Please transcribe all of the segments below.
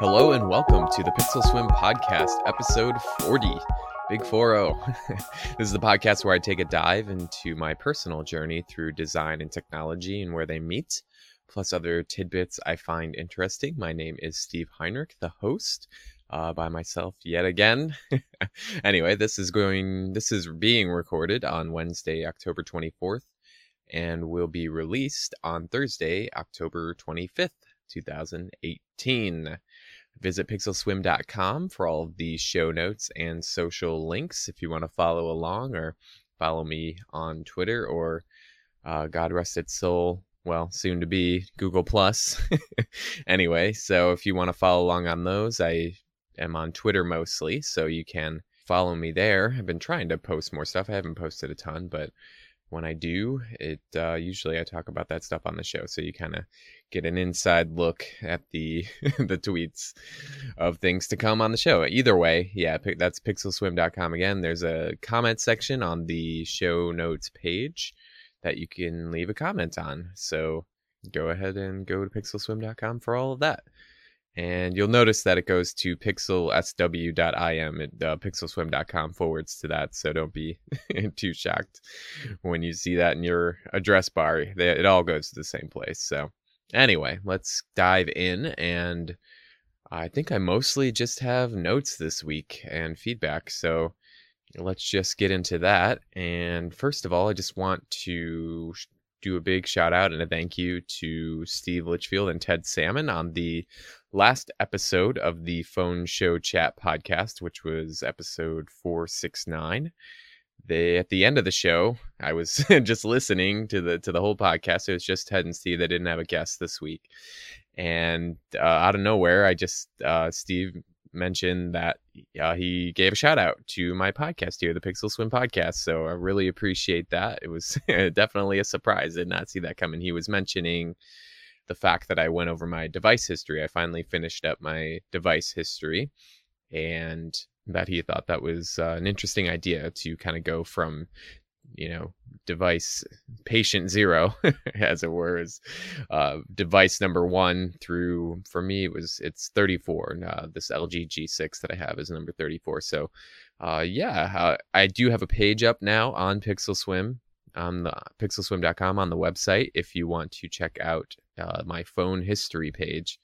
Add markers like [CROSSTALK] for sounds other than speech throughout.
Hello and welcome to the Pixel Swim Podcast, episode 40. Big 40. [LAUGHS] this is the podcast where I take a dive into my personal journey through design and technology and where they meet, plus other tidbits I find interesting. My name is Steve Heinrich, the host. Uh, by myself yet again. [LAUGHS] anyway, this is going. This is being recorded on Wednesday, October 24th, and will be released on Thursday, October 25th, 2018. Visit pixelswim.com for all of the show notes and social links if you want to follow along or follow me on Twitter or uh, God rest its soul, well, soon to be Google Plus. [LAUGHS] anyway, so if you want to follow along on those, I am on Twitter mostly, so you can follow me there. I've been trying to post more stuff. I haven't posted a ton, but when I do, it uh, usually I talk about that stuff on the show, so you kind of get an inside look at the [LAUGHS] the tweets of things to come on the show. Either way, yeah, that's pixelswim.com again. There's a comment section on the show notes page that you can leave a comment on. So go ahead and go to pixelswim.com for all of that and you'll notice that it goes to pixelsw.im at uh, pixelswim.com forwards to that so don't be [LAUGHS] too shocked when you see that in your address bar. It all goes to the same place. So anyway let's dive in and i think i mostly just have notes this week and feedback. So let's just get into that. And first of all i just want to do a big shout out and a thank you to Steve Litchfield and Ted Salmon on the last episode of the Phone Show Chat podcast, which was episode 469. They at the end of the show, I was [LAUGHS] just listening to the to the whole podcast. It was just Ted and Steve. They didn't have a guest this week, and uh, out of nowhere, I just uh, Steve mentioned that uh, he gave a shout out to my podcast here, the Pixel Swim podcast. So I really appreciate that. It was [LAUGHS] definitely a surprise. Did not see that coming. He was mentioning the fact that I went over my device history. I finally finished up my device history and that he thought that was uh, an interesting idea to kind of go from you know device patient zero [LAUGHS] as it were is uh, device number one through for me it was it's 34 uh, this lg g6 that i have is number 34 so uh, yeah uh, i do have a page up now on pixel swim on the pixelswim.com on the website if you want to check out uh, my phone history page.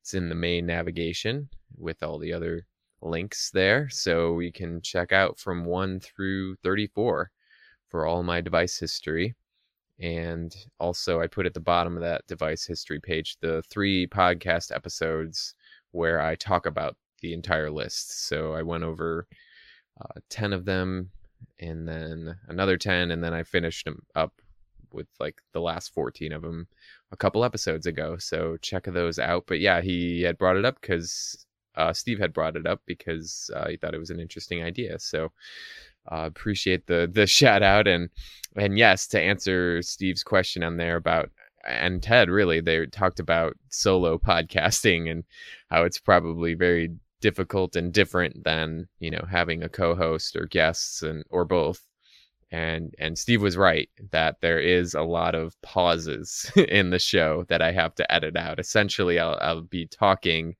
It's in the main navigation with all the other links there. So you can check out from 1 through 34 for all my device history. And also, I put at the bottom of that device history page the three podcast episodes where I talk about the entire list. So I went over uh, 10 of them and then another 10 and then i finished them up with like the last 14 of them a couple episodes ago so check those out. But yeah he had brought it up because uh, steve had brought it up because uh, he thought it was an interesting idea. So uh, appreciate the the [LAUGHS] shout out. And and yes to answer steve's question on there about and ted really they talked about solo podcasting and how it's probably very difficult and different than you know having a co-host or guests and or both. And and steve was right that there is a lot of pauses [LAUGHS] in the show that i have to edit out. Essentially i'll, I'll be talking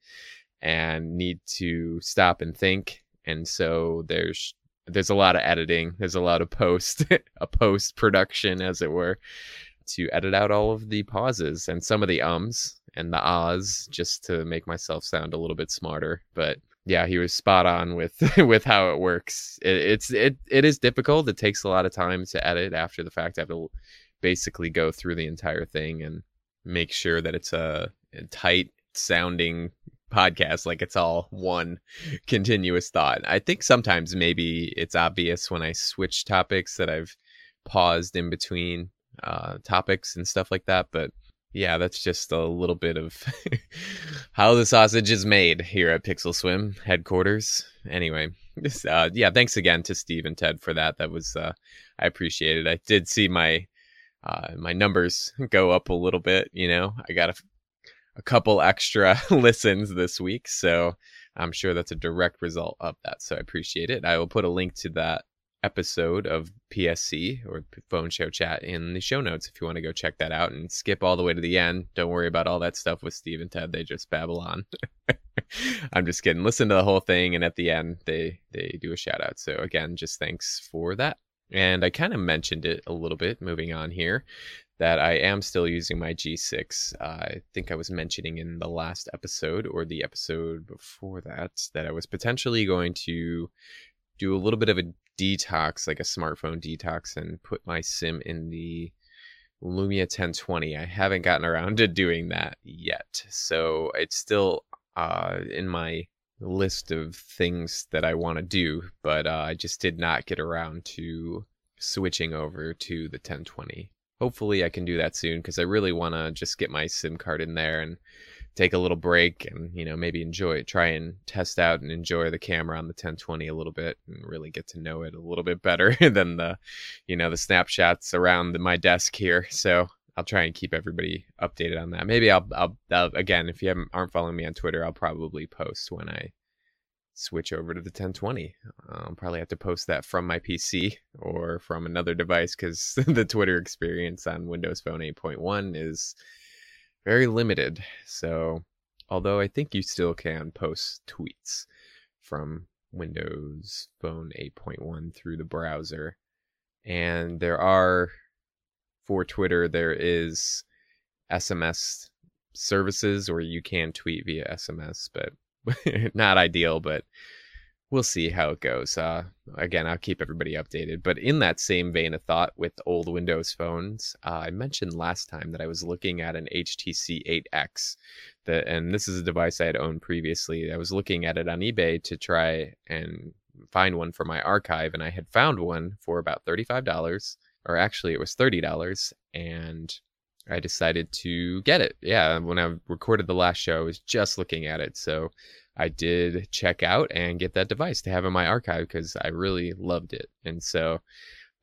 and need to stop and think. And so there's there's a lot of editing. There's a lot of post [LAUGHS] a post production as it were to edit out all of the pauses and some of the ums and the ahs just to make myself sound a little bit smarter. But yeah, he was spot on with [LAUGHS] with how it works. It, it's it it is difficult. It takes a lot of time to edit after the fact. I have to basically go through the entire thing and make sure that it's a, a tight sounding podcast like it's all one [LAUGHS] continuous thought. I think sometimes maybe it's obvious when I switch topics that I've paused in between uh, topics and stuff like that, but yeah, that's just a little bit of [LAUGHS] how the sausage is made here at Pixel Swim headquarters. Anyway, this, uh, yeah, thanks again to Steve and Ted for that. That was uh, I appreciate it. I did see my uh, my numbers go up a little bit. You know, I got a, a couple extra [LAUGHS] listens this week, so I'm sure that's a direct result of that. So I appreciate it. I will put a link to that episode of PSC or Phone Show Chat in the show notes if you want to go check that out and skip all the way to the end. Don't worry about all that stuff with Steve and Ted. They just babble on. [LAUGHS] I'm just kidding. Listen to the whole thing, and at the end, they they do a shout out. So again, just thanks for that. And I kind of mentioned it a little bit. Moving on here, that I am still using my G6. Uh, I think I was mentioning in the last episode or the episode before that that I was potentially going to do a little bit of a detox, like a smartphone detox, and put my SIM in the Lumia 1020. I haven't gotten around to doing that yet. So it's still uh, in my list of things that I want to do, but uh, I just did not get around to switching over to the 1020. Hopefully, I can do that soon because I really want to just get my SIM card in there and take a little break and you know maybe enjoy try and test out and enjoy the camera on the 1020 a little bit and really get to know it a little bit better [LAUGHS] than the you know the snapshots around my desk here. So i'll try and keep everybody updated on that. Maybe i'll, I'll, I'll again if you haven't aren't following me on twitter i'll probably post when i switch over to the 1020 i'll probably have to post that from my pc or from another device because [LAUGHS] the twitter experience on windows phone 8.1 is very limited. So, although I think you still can post tweets from Windows Phone 8.1 through the browser, and there are for Twitter there is SMS services where you can tweet via SMS, but [LAUGHS] not ideal, but we'll see how it goes. Uh, again, I'll keep everybody updated. But in that same vein of thought with old Windows phones, uh, I mentioned last time that I was looking at an HTC 8X. That, and this is a device I had owned previously. I was looking at it on eBay to try and find one for my archive, and I had found one for about $35, or actually, it was $30. And I decided to get it. Yeah, when I recorded the last show, I was just looking at it. So I did check out and get that device to have in my archive because I really loved it. And so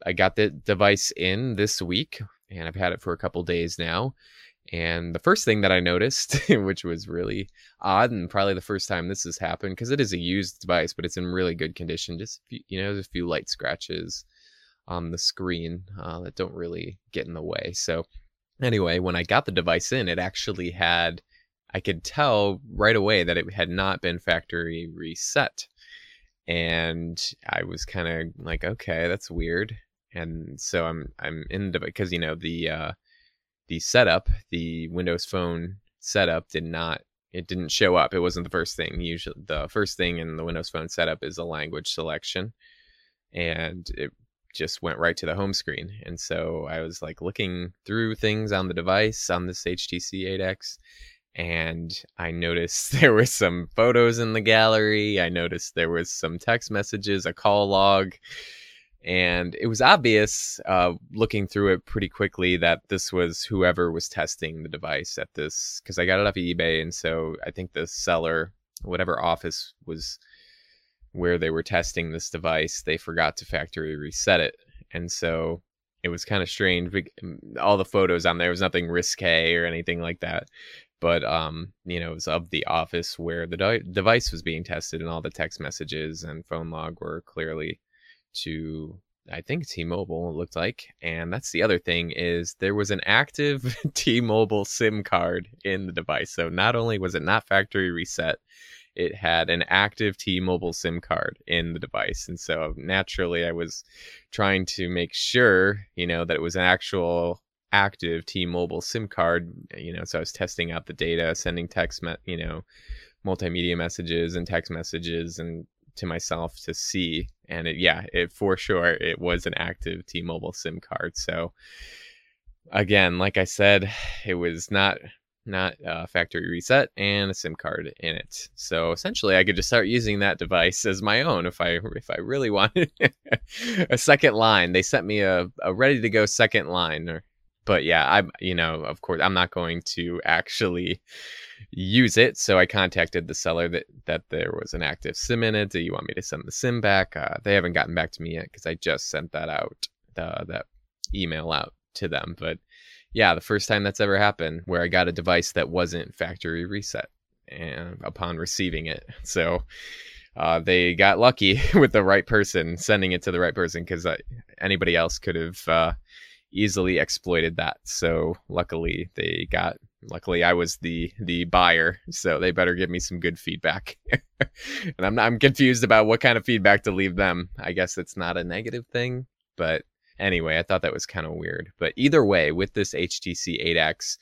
I got the device in this week and I've had it for a couple days now. And the first thing that I noticed, [LAUGHS] which was really odd and probably the first time this has happened, because it is a used device, but it's in really good condition. Just, you know, there's a few light scratches on the screen uh, that don't really get in the way. So, anyway, when I got the device in, it actually had I could tell right away that it had not been factory reset. And I was kind of like, okay, that's weird. And so I'm I'm in the because you know the uh, the setup, the Windows Phone setup did not it didn't show up. It wasn't the first thing. Usually, the first thing in the Windows Phone setup is a language selection, and it just went right to the home screen. And so I was like looking through things on the device on this HTC 8X, and I noticed [LAUGHS] there were some photos in the gallery. I noticed there was some text messages, a call log, and it was obvious uh, looking through it pretty quickly that this was whoever was testing the device at this because I got it off of eBay, and so I think the seller, whatever office was where they were testing this device, they forgot to factory reset it, and so it was kind of strange. All the photos on there was nothing risque or anything like that but um, you know, it was of the office where the de- device was being tested, and all the text messages and phone log were clearly to I think T-Mobile it looked like. And that's the other thing is there was an active [LAUGHS] T-Mobile SIM card in the device. So not only was it not factory reset, it had an active T-Mobile SIM card in the device. And so naturally I was trying to make sure, you know, that it was an actual active T-Mobile SIM card, you know, so I was testing out the data, sending text, me- you know, multimedia messages and text messages and to myself to see and it, yeah, it for sure it was an active T-Mobile SIM card. So again, like I said, it was not not uh, factory reset and a SIM card in it. So essentially, I could just start using that device as my own if I if I really [LAUGHS] wanted a second line. They sent me a, a ready to go second line, or but yeah, I'm you know, of course, I'm not going to actually [LAUGHS] use it. So I contacted the seller that that there was an active SIM in it. Do you want me to send the SIM back? Uh, they haven't gotten back to me yet because I just sent that out, uh, that email out to them. But yeah, the first time that's ever happened where I got a device that wasn't factory reset and upon receiving it. [LAUGHS] So uh, they got lucky [LAUGHS] with the right person sending it to the right person because uh, anybody else could have uh, easily exploited that. So luckily, they got luckily I was the the buyer, so they better give me some good feedback. [LAUGHS] and I'm I'm confused about what kind of feedback to leave them. I guess it's not a negative thing, but anyway, I thought that was kind of weird. But either way, with this HTC 8X,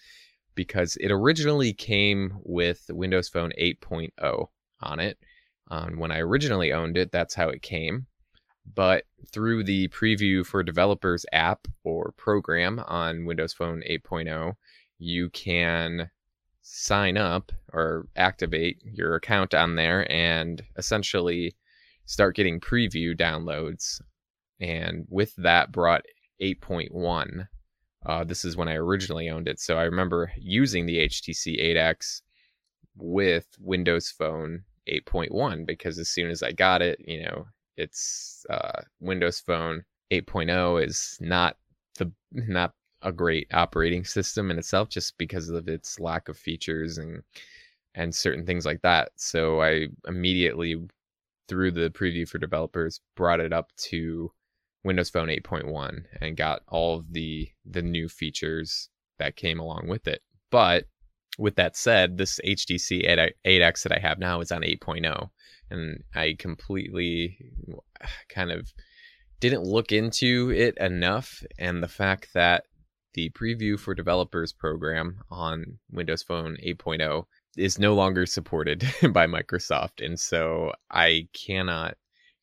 because it originally came with Windows Phone 8.0 on it. Um, when I originally owned it, that's how it came. But through the Preview for Developers app or program on Windows Phone 8.0, you can sign up or activate your account on there and essentially start getting preview downloads. And with that brought 8.1. Uh, this is when I originally owned it. So I remember using the HTC 8X with Windows Phone 8.1 because as soon as I got it, you know, it's uh, Windows Phone 8.0 is not the not a great operating system in itself just because of its lack of features and and certain things like that. So I immediately through the preview for developers brought it up to Windows Phone 8.1 and got all of the the new features that came along with it. But with that said, this HTC 8X that I have now is on 8.0 and I completely kind of didn't look into it enough and the fact that the preview for developers program on Windows Phone 8.0 is no longer supported [LAUGHS] by Microsoft. And so I cannot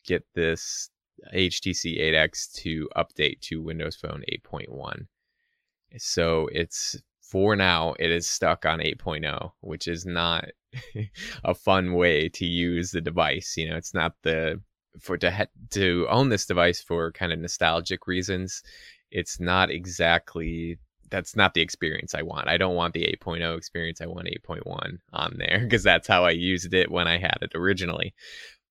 get this HTC 8X to update to Windows Phone 8.1. So it's for now, it is stuck on 8.0, which is not [LAUGHS] a fun way to use the device. You know, it's not the for to to own this device for kind of nostalgic reasons it's not exactly that's not the experience I want. I don't want the 8.0 experience. I want 8.1 on there because that's how I used it when I had it originally.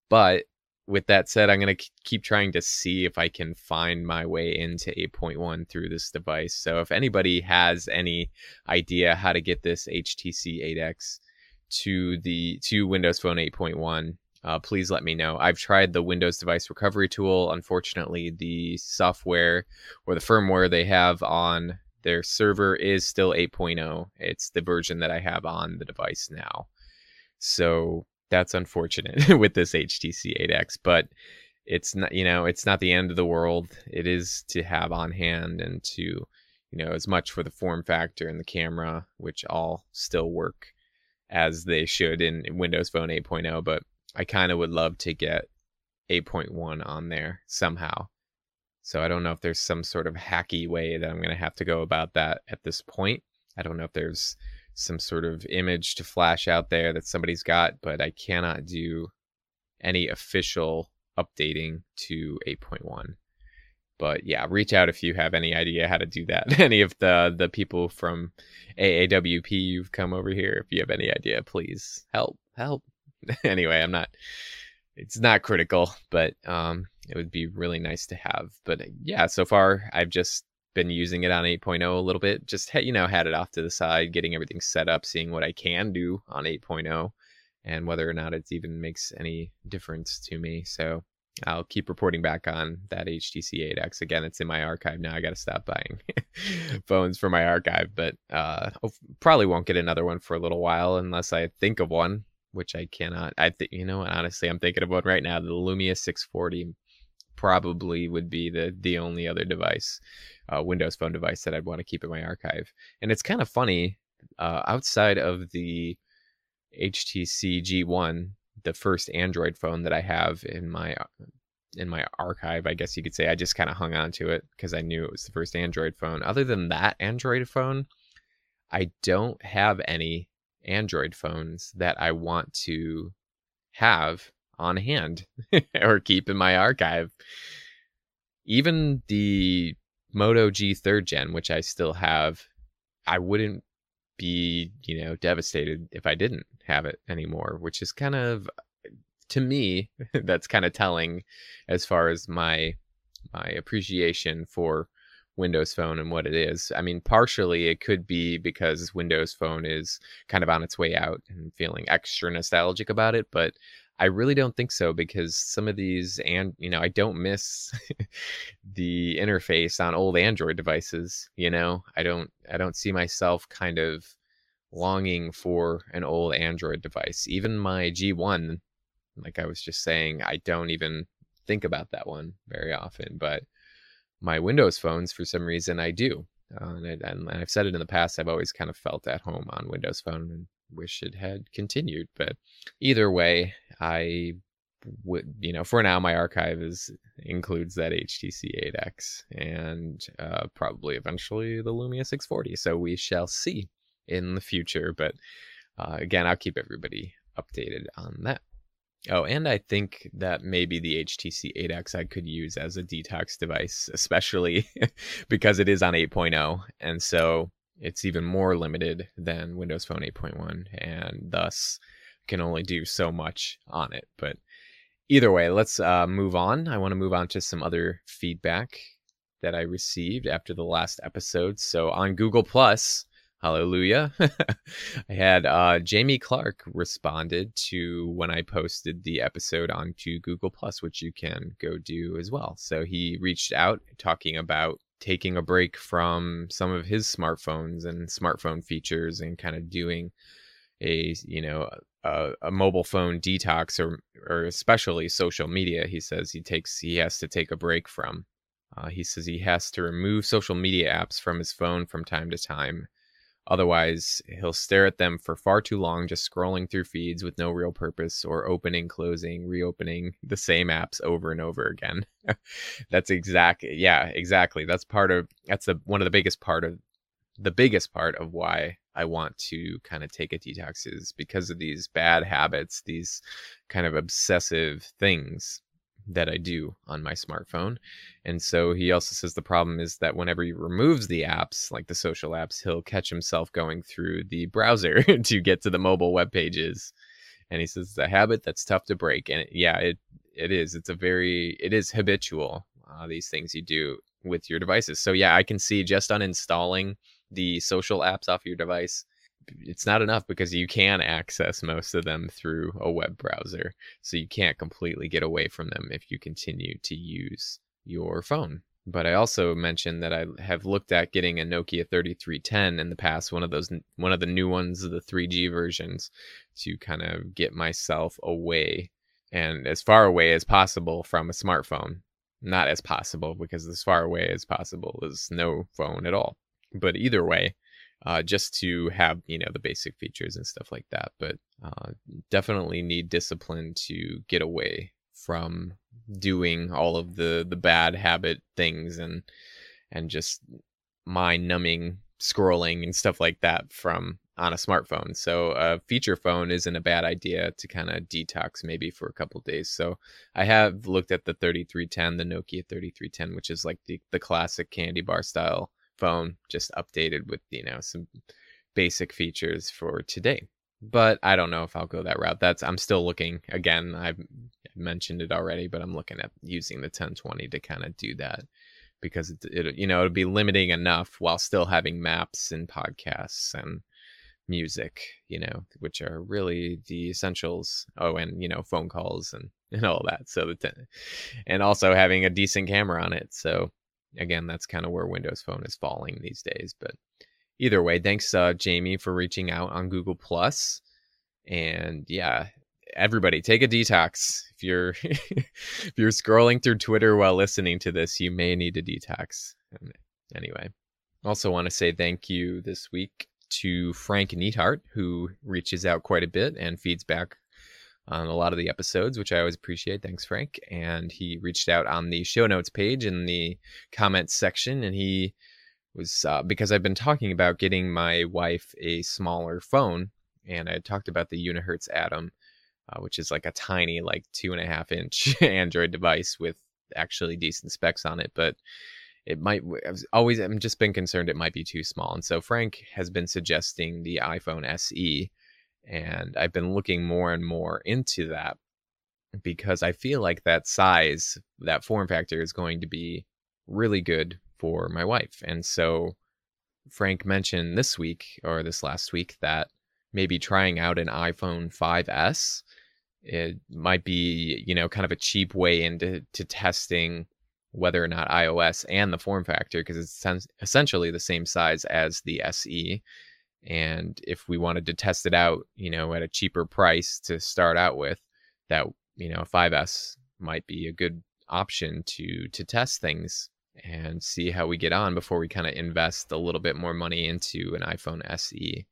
But with that said, I'm going to keep trying to see if I can find my way into 8.1 through this device. So if anybody has any idea how to get this HTC 8X to the to Windows Phone 8.1, uh, please let me know. I've tried the Windows Device Recovery Tool. Unfortunately, the software or the firmware they have on their server is still 8.0. It's the version that I have on the device now. So that's unfortunate [LAUGHS] with this HTC 8X, but it's not, you know, it's not the end of the world. It is to have on hand and to, you know, as much for the form factor and the camera, which all still work as they should in Windows Phone 8.0, but I kind of would love to get 8.1 on there somehow. So I don't know if there's some sort of hacky way that I'm going to have to go about that at this point. I don't know if there's some sort of image to flash out there that somebody's got, but I cannot do any official updating to 8.1. But yeah, reach out if you have any idea how to do that. [LAUGHS] any of the the people from AAWP you've come over here, if you have any idea, please help, help. [LAUGHS] anyway, I'm not. It's not critical, but um, it would be really nice to have. But yeah, so far I've just been using it on 8.0 a little bit. Just you know had it off to the side, getting everything set up, seeing what I can do on 8.0, and whether or not it even makes any difference to me. So I'll keep reporting back on that HTC 8X. Again, it's in my archive now. I got to stop buying [LAUGHS] phones for my archive, but uh, probably won't get another one for a little while unless I think of one which I cannot. I think you know, honestly, I'm thinking of one right now. The Lumia 640 probably would be the the only other device, uh, Windows Phone device that I'd want to keep in my archive. And it's kind of funny, uh, outside of the HTC G1, the first Android phone that I have in my uh, in my archive, I guess you could say. I just kind of hung on to it because I knew it was the first Android phone. Other than that Android phone, I don't have any Android phones that I want to have on hand [LAUGHS] or keep in my archive. Even the Moto G third gen, which I still have, I wouldn't be, you know, devastated if I didn't have it anymore, which is kind of to me [LAUGHS] that's kind of telling as far as my my appreciation for Windows Phone and what it is. I mean, partially it could be because Windows Phone is kind of on its way out and feeling extra nostalgic about it, but I really don't think so because some of these and you know, I don't miss [LAUGHS] the interface on old Android devices, you know. I don't I don't see myself kind of longing for an old Android device. Even my G1, like I was just saying, I don't even think about that one very often, but my Windows phones, for some reason, I do. Uh, and, I, and I've said it in the past, I've always kind of felt at home on Windows Phone and wish it had continued. But either way, I would, you know, for now, my archive is includes that HTC 8X and uh, probably eventually the Lumia 640. So we shall see in the future. But uh, again, I'll keep everybody updated on that. Oh, and I think that maybe the HTC 8X I could use as a detox device, especially [LAUGHS] because it is on 8.0. And so it's even more limited than Windows Phone 8.1 and thus can only do so much on it. But either way, let's uh, move on. I want to move on to some other feedback that I received after the last episode. So on Google Plus, Hallelujah. [LAUGHS] I had uh, Jamie Clark responded to when I posted the episode onto Google Plus, which you can go do as well. So he reached out talking about taking a break from some of his smartphones and smartphone features and kind of doing a you know a, a, mobile phone detox or or especially social media he says he takes he has to take a break from uh, he says he has to remove social media apps from his phone from time to time Otherwise, he'll stare at them for far too long, just scrolling through feeds with no real purpose or opening, closing, reopening the same apps over and over again. [LAUGHS] that's exact. Yeah, exactly. That's part of, that's the, one of the biggest part of, the biggest part of why I want to kind of take a detox is because of these bad habits, these kind of obsessive things that I do on my smartphone. And so he also says the problem is that whenever he removes the apps, like the social apps, he'll catch himself going through the browser [LAUGHS] to get to the mobile web pages. And he says it's a habit that's tough to break. And yeah, it it is. It's a very it is habitual. Uh, these things you do with your devices. So yeah, I can see just uninstalling the social apps off your device it's not enough because you can access most of them through a web browser. So you can't completely get away from them if you continue to use your phone. But I also mentioned that I have looked at getting a Nokia 3310 in the past, one of those one of the new ones, the 3G versions, to kind of get myself away and as far away as possible from a smartphone. Not as possible because as far away as possible is no phone at all. But either way, uh, just to have you know the basic features and stuff like that. But uh, definitely need discipline to get away from doing all of the the bad habit things and and just mind numbing scrolling and stuff like that from on a smartphone. So a feature phone isn't a bad idea to kind of detox maybe for a couple days. So I have looked at the 3310, the Nokia 3310, which is like the, the classic candy bar style phone, just updated with, you know, some basic features for today. But I don't know if I'll go that route. That's I'm still looking again. I've mentioned it already, but I'm looking at using the 1020 to kind of do that because it, it you know it'll be limiting enough while still having maps and podcasts and music you know which are really the essentials oh and you know phone calls and [LAUGHS] and all that so the ten, and also having a decent camera on it so again, that's kind of where Windows Phone is falling these days. But either way, thanks uh, Jamie for reaching out on Google Plus. And yeah, everybody take a detox. If you're [LAUGHS] if you're scrolling through Twitter while listening to this, you may need a detox. Anyway, also want to say thank you this week to Frank Neathart, who reaches out quite a bit and feeds back on a lot of the episodes, which I always appreciate. Thanks, Frank. And he reached out on the show notes page in the comments section, and he was uh, because I've been talking about getting my wife a smaller phone, and I talked about the Unihertz Atom, uh, which is like a tiny, like two and a half inch [LAUGHS] Android device with actually decent specs on it, but it might I've always I'm just been concerned it might be too small. And so Frank has been suggesting the iPhone SE and I've been looking more and more into that because I feel like that size, that form factor is going to be really good for my wife. And so Frank mentioned this week or this last week that maybe trying out an iPhone 5S it might be, you know, kind of a cheap way into to testing whether or not iOS and the form factor because it's essentially the same size as the SE And if we wanted to test it out, you know, at a cheaper price to start out with, that, you know, 5S might be a good option to to test things and see how we get on before we kind of invest a little bit more money into an iPhone SE.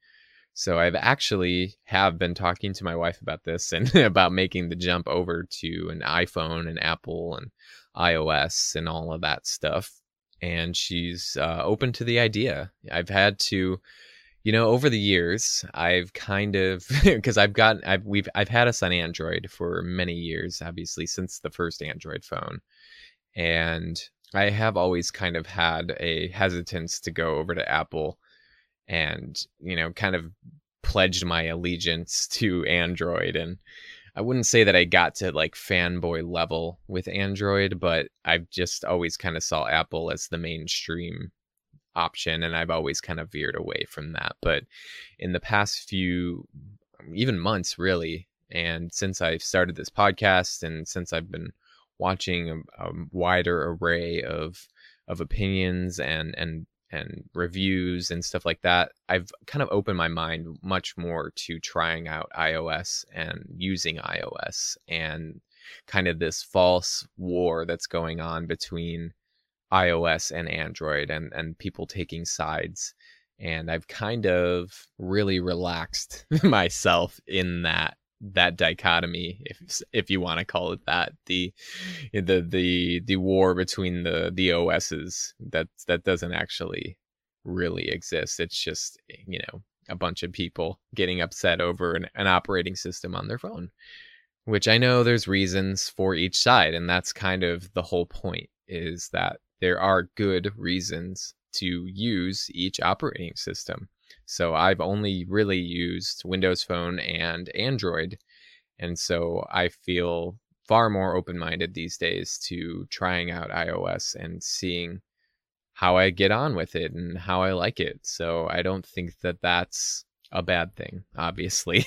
So I've actually have been talking to my wife about this and [LAUGHS] about making the jump over to an iPhone and Apple and iOS and all of that stuff. And she's uh, open to the idea. I've had to, you know, over the years, I've kind of [LAUGHS] because I've got I've we've I've had us on Android for many years, obviously since the first Android phone, and I have always kind of had a hesitance to go over to Apple and, you know, kind of pledged my allegiance to Android. And I wouldn't say that I got to like fanboy level with Android, but I've just always kind of saw Apple as the mainstream option and I've always kind of veered away from that. But in the past few, mm, even months really, and since I've started this podcast and since I've been watching a, a wider array of of opinions and and and reviews and stuff like that, I've kind of opened my mind much more to trying out iOS and using iOS and kind of this false war that's going on between iOS and Android and and people taking sides and I've kind of really relaxed [LAUGHS] myself in that that dichotomy if if you want to call it that. The the the the war between the the OSs that that doesn't actually really exist. It's just eh, you know a bunch of people getting upset over an, an operating system on their phone which I know there's reasons for each side and that's kind of the whole point is that there are good reasons to use each operating system so I've only really used Windows Phone and Android. And so I feel far more open minded these days to trying out iOS and seeing how I get on with it and how I like it. So I don't think that that's a bad thing, obviously.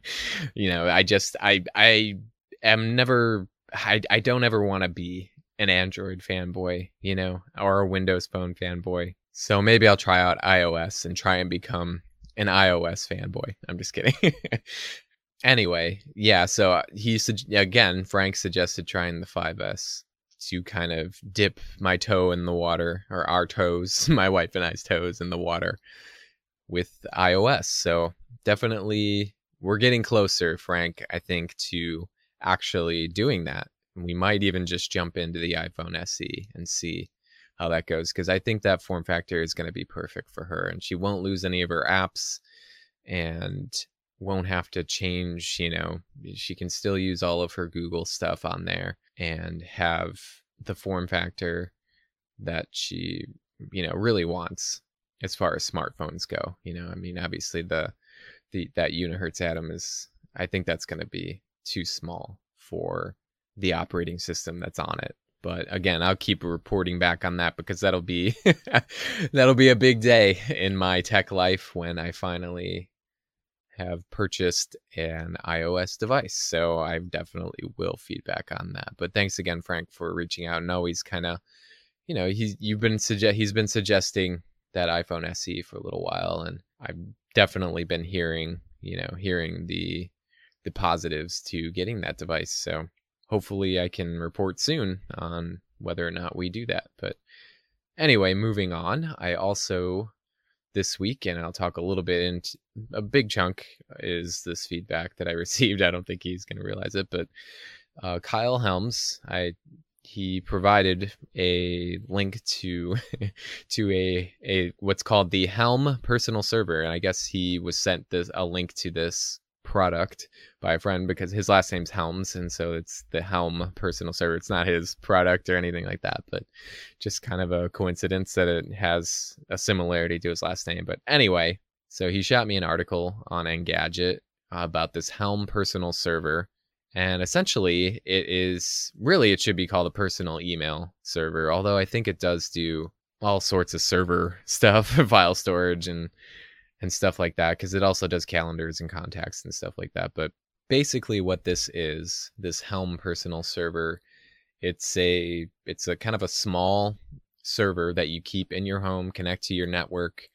[LAUGHS] you know, I just, I, I am never, I, I don't ever want to be an Android fanboy, you know, or a Windows Phone fanboy. So maybe I'll try out iOS and try and become an iOS fanboy. I'm just kidding. [LAUGHS] anyway, yeah, so uh, he again, Frank suggested trying the 5S to kind of dip my toe in the water or our toes, [LAUGHS] my wife and I's toes in the water with iOS. So definitely we're getting closer, Frank, I think to actually doing that. We might even just jump into the iPhone SE and see how that goes because I think that form factor is going to be perfect for her and she won't lose any of her apps and won't have to change, you know, she can still use all of her Google stuff on there and have the form factor that she, you know, really wants as far as smartphones go. You know, I mean, obviously the the that Unihertz Atom is I think that's going to be too small for the operating system that's on it. But again i'll keep reporting back on that because that'll be [LAUGHS] that'll be a big day in my tech life when i finally have purchased an ios device. So i definitely will feedback on that. But thanks again frank for reaching out. And always kind of you know he's you've been suggest he's been suggesting that iphone se for a little while. And i've definitely been hearing you know hearing the the positives to getting that device. So hopefully I can report soon on whether or not we do that. But anyway, moving on, I also this week, and I'll talk a little bit into a big chunk is this feedback that I [LAUGHS] received. I don't think he's going to realize it, but uh, Kyle Helms, I he provided a link to [LAUGHS] to a a what's called the Helm personal server, and I guess he was sent this a link to this product by a friend because his last name's Helms, and so it's the Helm personal server. It's not his product or anything like that, but just kind of a coincidence that it has a similarity to his last name. But anyway, so he shot me an article on Engadget about this Helm personal server. And essentially, it is really, it should be called a personal email server, although I think it does do all sorts of server [LAUGHS] stuff, file storage, and and stuff like that because it also does calendars and contacts and stuff like that. But basically, what this is, this Helm personal server, it's a it's a kind of a small server that you keep in your home, connect to your network,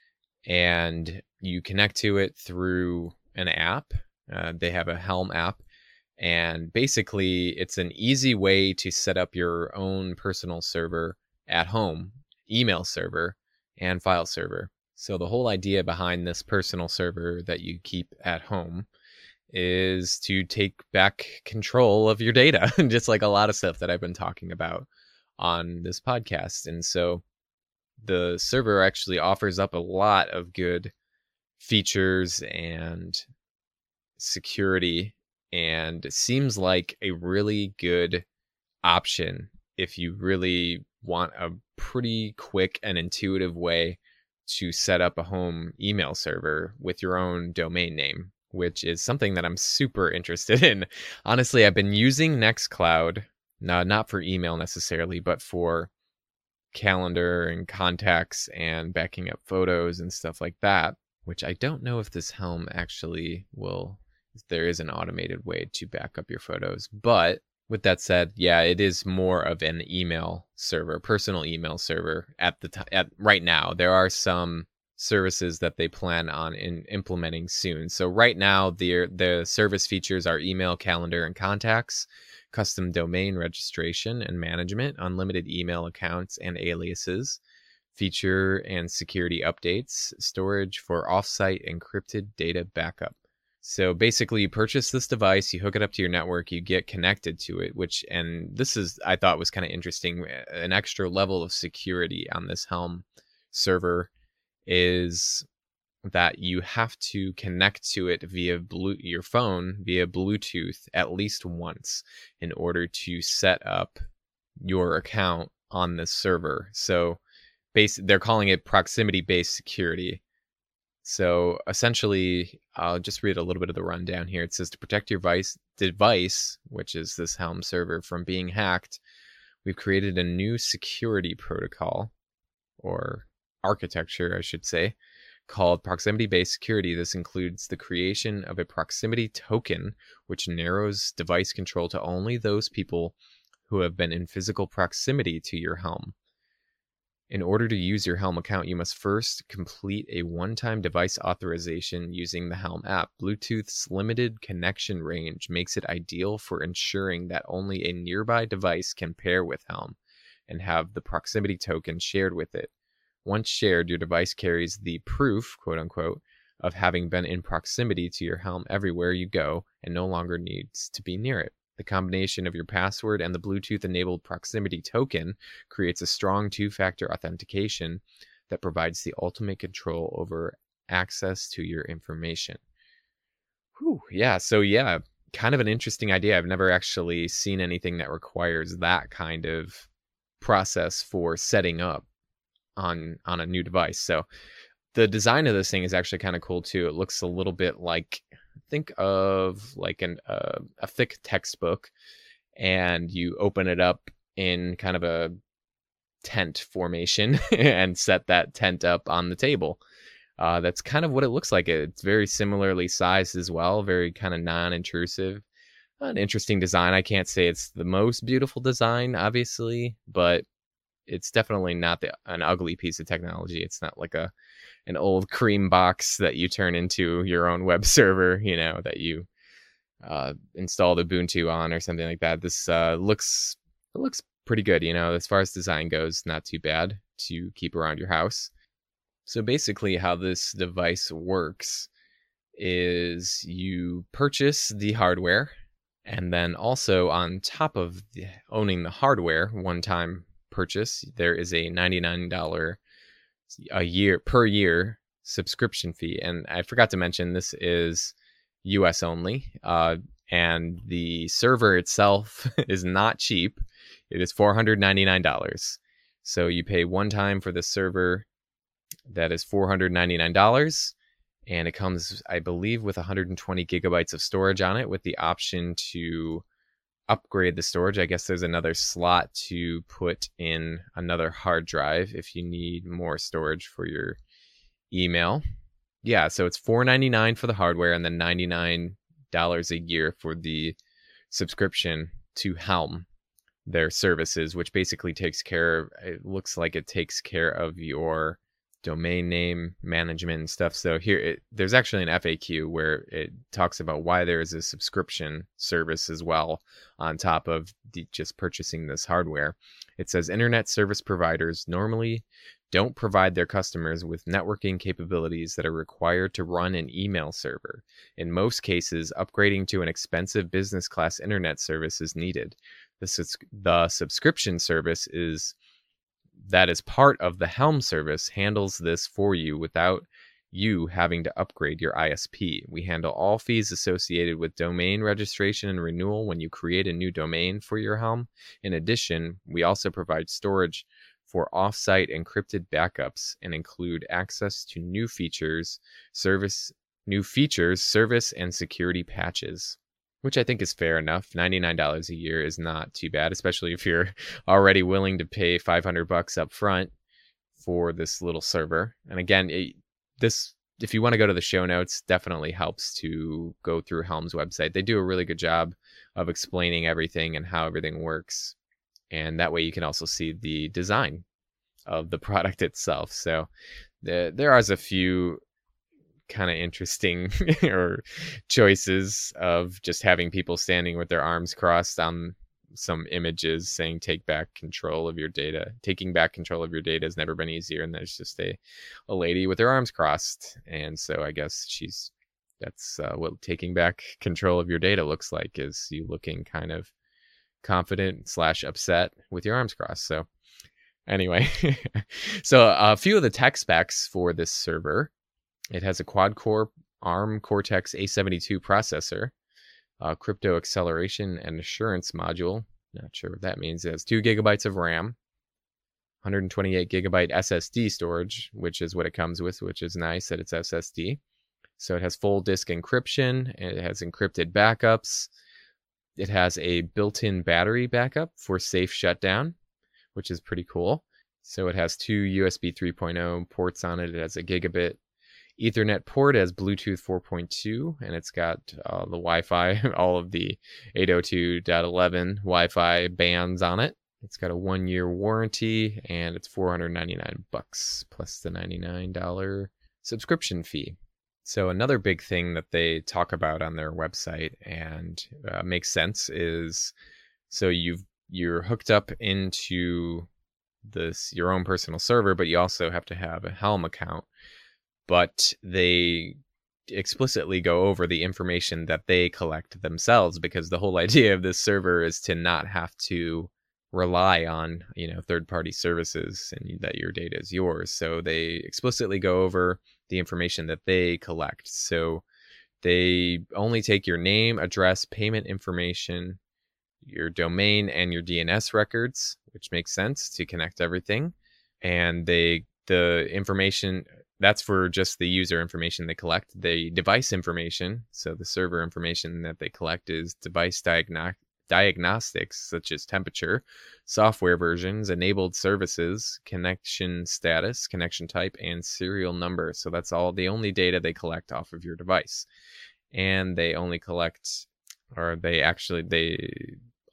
and you connect to it through an app. Uh, they have a Helm app. And basically, it's an easy way to set up your own personal server at home, email server, and file server. So, the whole idea behind this personal server that you keep at home is to take back control of your data, And [LAUGHS] just like a lot of stuff that I've been talking about on this podcast. And so, the server actually offers up a lot of good features and security and seems like a really good option if you really want a pretty quick and intuitive way to set up a home email server with your own domain name, which is something that I'm super interested [LAUGHS] in. Honestly, I've been using Nextcloud, not not for email necessarily, but for calendar and contacts and backing up photos and stuff like that, which I don't know if this Helm actually will there is an automated way to back up your photos. But with that said, yeah, it is more of an email server, personal email server at the. At right now, there are some services that they plan on in implementing soon. So right now, the the service features are email, calendar, and contacts, custom domain registration and management, unlimited email accounts and aliases, feature and security updates, storage for offsite encrypted data backup. So basically, you purchase this device, you hook it up to your network, you get connected to it, which, and this is, I thought was kind of interesting. An extra level of security on this Helm server is that you have to connect to it via blue, your phone via Bluetooth at least once in order to set up your account on this server. So, base, they're calling it proximity based security so essentially, I'll just read a little bit of the rundown here. It says to protect your device, device, which is this Helm server, from being hacked, we've created a new security protocol or architecture, I should say, called proximity based security. This includes the creation of a proximity token, which narrows device control to only those people who have been in physical proximity to your Helm. In order to use your Helm account, you must first complete a one time device authorization using the Helm app. Bluetooth's limited connection range makes it ideal for ensuring that only a nearby device can pair with Helm and have the proximity token shared with it. Once shared, your device carries the proof, quote unquote, of having been in proximity to your Helm everywhere you go and no longer needs to be near it. The combination of your password and the Bluetooth enabled proximity token creates a strong two factor authentication that provides the ultimate control over access to your information. Whew, yeah, so yeah, kind of an interesting idea. I've never actually seen anything that requires that kind of process for setting up on on a new device. So the design of this thing is actually kind of cool too. It looks a little bit like think of like an uh, a thick textbook and you open it up in kind of a tent formation [LAUGHS] and set that tent up on the table. Uh, that's kind of what it looks like. It's very similarly sized as well, very kind of non-intrusive. An interesting design. I can't say it's the most beautiful design, obviously, but it's definitely not the, an ugly piece of technology. It's not like a an old cream box that you turn into your own web [LAUGHS] server, you know, that you uh, install the Ubuntu on or something like that. This uh, looks it looks pretty good, you know, as far as design goes, not too bad to keep around your house. So basically, how this device works is you purchase the hardware, and then also on top of the, owning the hardware, one time purchase, there is a $99 a year per year subscription fee. And I forgot to mention this is US only. Uh, and the server itself [LAUGHS] is not cheap. It is $499. So you pay one time for the server that is $499 and it comes I believe with 120 gigabytes of storage on it with the option to upgrade the storage. I guess there's another slot to put in another hard drive if you need more storage for your email. Yeah, so it's $4.99 for the hardware and then $99 a year for the subscription to Helm, their services, which basically takes care of it looks like it takes care of your domain name management and stuff. So here, it, there's actually an FAQ where it talks about why there is a subscription service as well on top of the, just purchasing this hardware. It says internet service providers normally don't provide their customers with networking capabilities that are required to run an email server. In most cases, upgrading to an expensive business class internet service is needed. The, the subscription service is that is part of the Helm service handles this for you without you having to upgrade your ISP. We handle all fees associated with domain registration and renewal when you create a new domain for your Helm. In addition, we also provide storage for offsite encrypted backups and include access to new features, service new features, service and security patches which I think is fair enough. $99 a year is not too bad, especially if you're [LAUGHS] already willing to pay 500 bucks up front for this little server. And again, it, this if you want to go to the show notes, definitely helps to go through Helm's website. They do a really good job of explaining everything and how everything works. And that way you can also see the design of the [LAUGHS] product itself. So the, there are a few kind of interesting [LAUGHS] or choices of just having people standing with their arms crossed on some images saying take back control of your data. Taking back control of your data has never been easier and there's just a, a lady with her arms crossed and so i guess she's that's uh, what taking back control of your data looks like is you looking kind of confident slash upset with your arms crossed so anyway. [LAUGHS] So a few of the tech specs for this server it has a quad core ARM Cortex A72 processor, crypto acceleration and assurance module. Not sure what that means. It has two gigabytes of RAM, 128 gigabyte SSD storage, which is what it comes with, which is nice that it's SSD. So it has full disk encryption, and it has encrypted backups. It has a built in battery backup for safe shutdown, which is pretty cool. So it has two USB 3.0 ports on it. It has a gigabit Ethernet port as Bluetooth 4.2, and it's got uh, the Wi-Fi, [LAUGHS] all of the 802.11 Wi-Fi bands on it. It's got a one-year warranty, and it's 499 bucks plus the $99 subscription fee. So another big thing that they talk about on their website and uh, makes sense is so you've you're hooked up into this your own personal server, but you also have to have a Helm account but they explicitly go over the information that they collect themselves because the whole [LAUGHS] idea of this server is to not have to rely on you know third party services and that your data is yours. So they explicitly go over the information that they collect. So they only take your name address payment information your domain and your dns records which makes sense to connect everything. And they the information that's for just the user information they collect. The device information, so the server information that they collect is device diagno- diagnostics such as temperature, software versions, enabled services, connection status, connection type, and serial number. So that's all the only data they collect off of your device. And they only collect, or they actually, they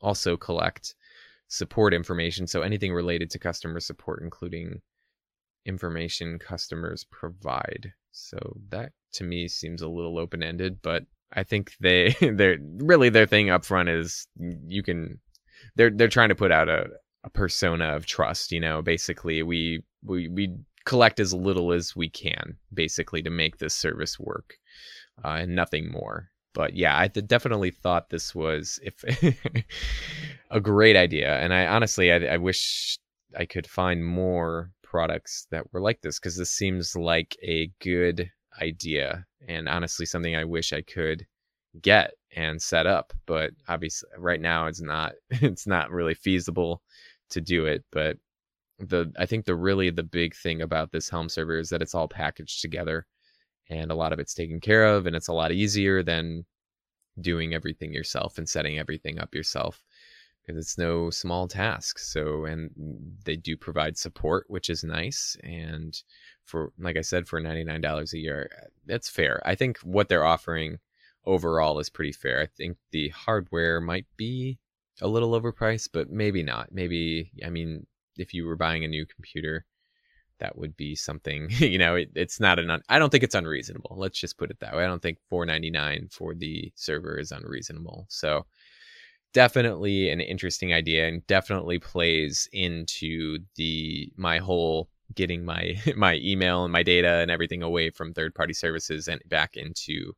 also collect support information. So anything related to customer support, including information customers provide. So that to me seems a little open ended, but I think they [LAUGHS] they're really their thing up front is you can they're they're trying to put out a, a persona of trust, you know, basically we we we collect as little as we can basically to make this service work uh, and nothing more but yeah i definitely thought this was if [LAUGHS] a great idea and i honestly I, I wish i could find more products that were like this because this seems like a good idea and honestly something I wish I could get and set up but obviously right now it's not [LAUGHS] it's not really feasible to do it but the I think the really the big thing about this Helm server is that it's all packaged together and a lot of it's taken care of and it's a lot easier than doing everything yourself and setting everything up yourself it's no small task. So, and they do provide support, which is nice. And for, like I said, for $99 a year, eh, that's fair. I think what they're offering overall is pretty fair. I think the hardware might be a little overpriced, but maybe not. Maybe, I mean, if you were buying a new computer, that would be something [LAUGHS] you know it, it's not an un, i don't think it's unreasonable let's just put it that way i don't think 499 for the server is unreasonable so definitely an interesting idea and definitely plays into the my whole getting my [LAUGHS] my email and my data and everything away from third party services and back into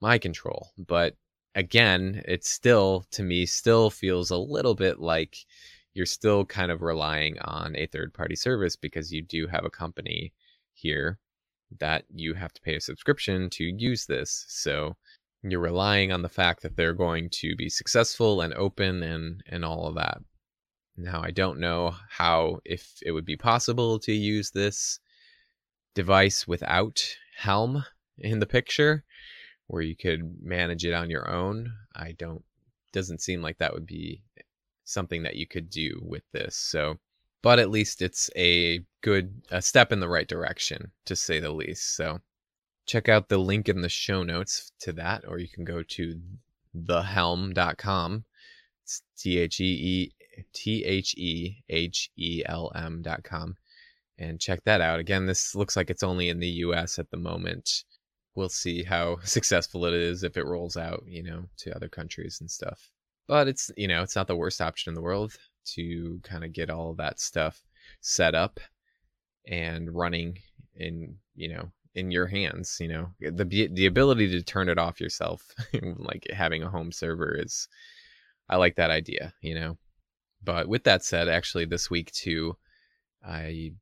my control but again it still to me still feels a little bit like you're still kind of relying on a third party service because you do have a company here that you have to pay a subscription to use this. So you're relying on the fact that they're going to be successful and open and and all of that. Now I don't know how if it would be possible to use this device without Helm in the picture where you could manage it on your own. I don't doesn't seem like that would be something that you could do with this. So, but at least it's a good a step in the right direction, to say the least. So, check out the link in the show notes to that, or you can go to thehelm.com. It's T H E E T H E H E L M.com and check that out. Again, this looks like it's only in the US at the moment. We'll see how [LAUGHS] successful it is if it rolls out, you know, to other countries and stuff but it's you know it's not the worst option in the world to kind of get all of that stuff set up and running in you know in your hands you know the the ability to turn it off yourself [LAUGHS] like having a home server is i like that idea you know. But with that said actually this week too i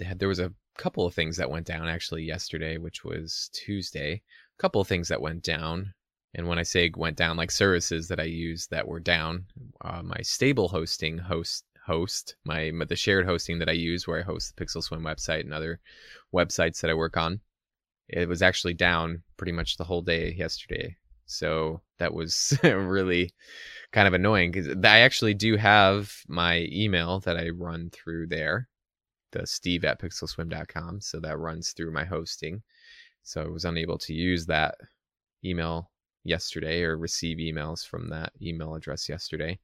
had there was a couple of things that went down actually yesterday which was tuesday. A couple of things that went down and when I say went down, like services that I use that were down, uh, my stable hosting host host my the shared hosting that I use where I host the Pixel Swim website and other websites that I work on, it was actually down pretty much the whole day yesterday. So that was [LAUGHS] really kind of annoying because I actually do have my email that I run through there, the steve at pixelswim.com. So that runs through my hosting. So I was unable to use that email yesterday or receive emails from that email address yesterday.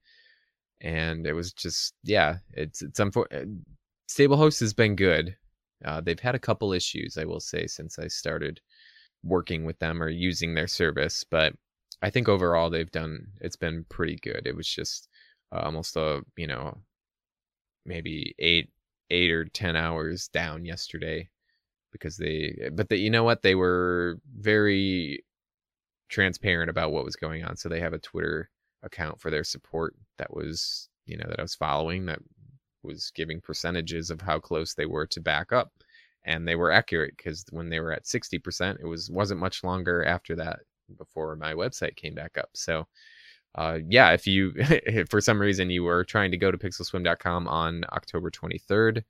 And it was just, yeah, it's, it's unfortunate. Uh, Stablehost has been good. Uh, they've had a couple issues, I will say, since I started working with them or using their service, but I think overall they've done, it's been pretty good. It was just uh, almost a, you know, maybe eight, eight or 10 hours down yesterday because they, but the, you know what? They were very transparent about what was going on. So they have a Twitter account for their support that was, you know, that I was following that was giving percentages of how close they were to back up. And they were accurate because when they were at 60%, it was wasn't much longer after that before my website came back up. So uh, yeah, if you if [LAUGHS] for some reason you were trying to go to pixelswim.com on October 23rd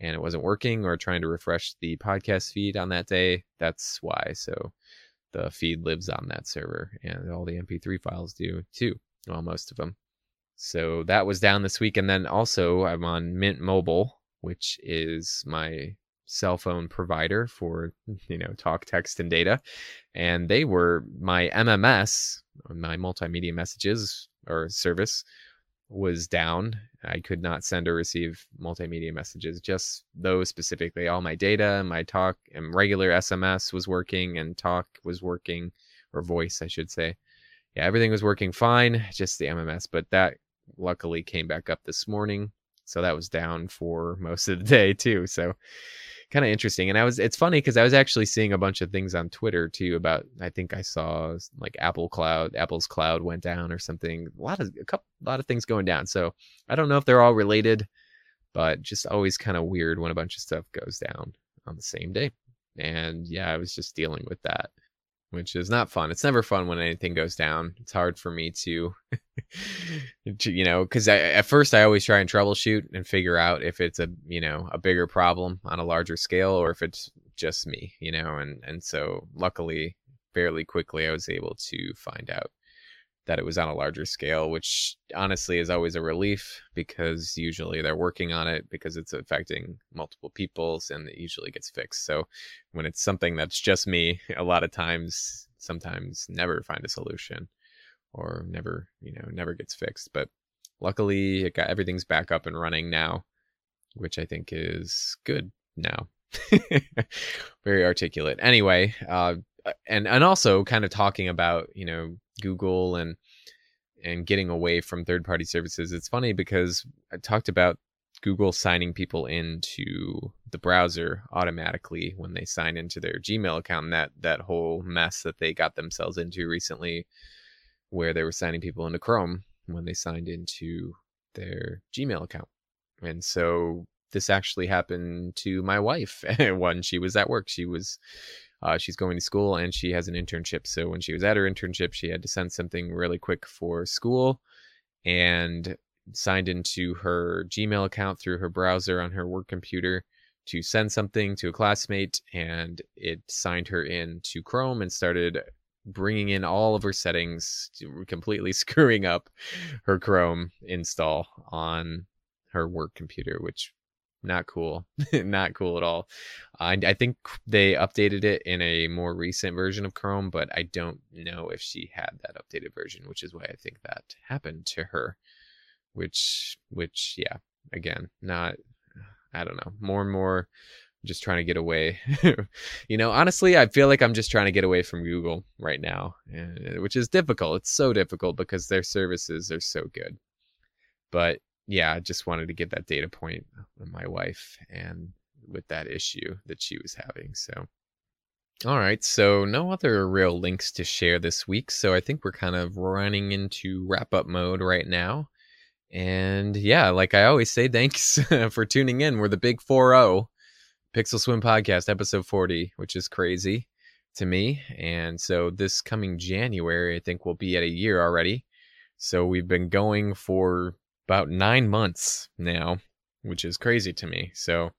and it wasn't working or trying to refresh the podcast feed on that day, that's why. So the feed lives on that server, and all the MP3 files do too. Well, most of them. So that was down this week, and then also I'm on Mint Mobile, which is my cell phone provider for you know talk, text, and data, and they were my MMS, my multimedia messages or service was down. I could not send or receive multimedia messages, just those specifically. All my data, my talk, and regular SMS was working, and talk was working, or voice, I should say. Yeah, everything was working fine, just the MMS. But that luckily came back up this morning. So that was down for most of the day, too. So kind of interesting. And I was, it's funny because I was actually seeing a bunch of things on Twitter too about, I think I saw like Apple Cloud, Apple's Cloud went down or something. A lot of, a couple, a lot of things going down. So I don't know if they're all related, but just always kind of weird when a bunch of stuff goes down on the same day. And yeah, I was just dealing with that which is not fun. It's never fun when anything goes down. It's hard for me to, [LAUGHS] you know, because at first I always try and troubleshoot and figure out if it's a, you know, a bigger problem on a larger scale or if it's just me, you know, and and so luckily, fairly quickly, I was able to find out that it was on a larger scale, which honestly is always a relief because usually they're working on it because it's affecting multiple people's and it usually gets fixed. So when it's something that's just me, [LAUGHS] a lot of times, sometimes never find a solution or never, you know, never gets fixed. But luckily, it got everything's back up and running now, which I think is good. now. [LAUGHS] Very articulate. Anyway, uh, and and also kind of talking about you know Google and and getting away from third party services. It's funny because I talked about Google signing people into the browser automatically when they sign into their Gmail account. And that that whole mess that they got themselves into recently, where they were signing people into Chrome when they signed into their Gmail account. And so this actually happened to my wife [LAUGHS] when she was at work. She was uh, she's going to school and she has an internship. So when she was at her internship, she had to send something really quick for school and signed into her Gmail account through her browser on her work computer to send something to a classmate. And it signed her in to Chrome and started bringing in all of her settings, completely [LAUGHS] screwing up her Chrome install on her work computer, which not cool [LAUGHS] not cool at all. I, I think they updated it in a more recent version of chrome but i don't know if she had that updated version which is why i think that happened to her which which yeah again not i don't know more and more just trying to get away. [LAUGHS] You know honestly i feel like i'm just trying to get away from google right now eh, which is difficult. It's so difficult because their services are so good. But yeah, I just wanted to get that data point on my wife and with that issue that she was having. So, all right. So, no other real links to share this week. So, I think we're kind of running into wrap up mode right now. And yeah, like I always say, thanks [LAUGHS] for tuning in. We're the big 4 0 Pixel Swim podcast, episode 40, which is crazy to me. And so, this coming January, I think we'll be at a year already. So, we've been going for about nine months now, which is crazy to me. So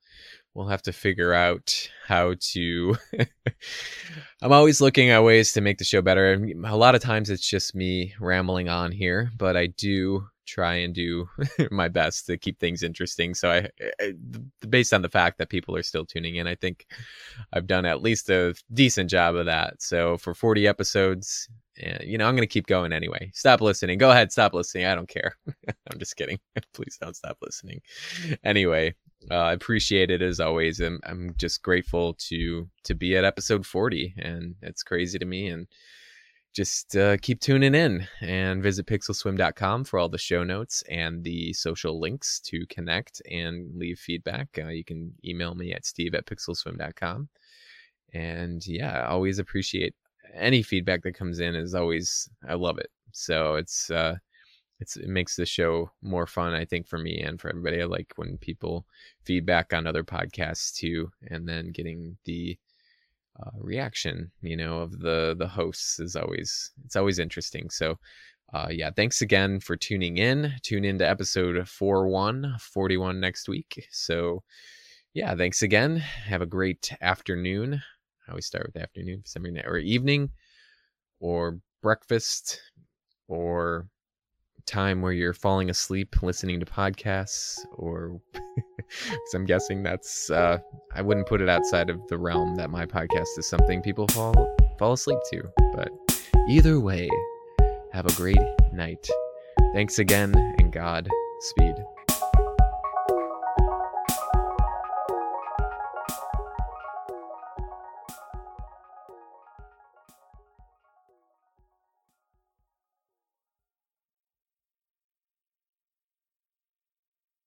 we'll have to figure out how to. [LAUGHS] I'm always looking at ways to make the show better. And a lot of times it's just me rambling on here, but I do try and do [LAUGHS] my best to keep things interesting. So I, eh, eh, I, based on the fact that people are still tuning in, I think I've done at least a decent job of that. So for 40 episodes, you know i'm going to keep going anyway. Stop listening. Go ahead stop listening. I don't care. [LAUGHS] I'm just kidding. [LAUGHS] Please don't stop listening. Anyway uh, i appreciate it as always I'm, I'm just grateful to to be at episode 40 and it's crazy to me and just uh, keep tuning in and visit pixelswim.com for all the show notes and the social links to connect and leave feedback. Uh, you can email me at steve at pixelswim.com and yeah always appreciate any feedback that comes in is always I love it. So it's uh it's it makes the show more fun I think for me and for everybody. I like when people feedback on other podcasts too and then getting the uh, reaction, you know, of the the hosts is always it's always interesting. So uh, yeah, thanks again for tuning in. Tune in to episode 41, 41 next week. So, yeah, thanks again. Have a great afternoon I always start with afternoon for some reason, or evening, or breakfast, or time where you're falling asleep listening to podcasts, or [LAUGHS] because I'm guessing that's uh, I wouldn't put it outside of the realm that my podcast is something people fall fall asleep to. But either way, have a great night. Thanks again, and God speed.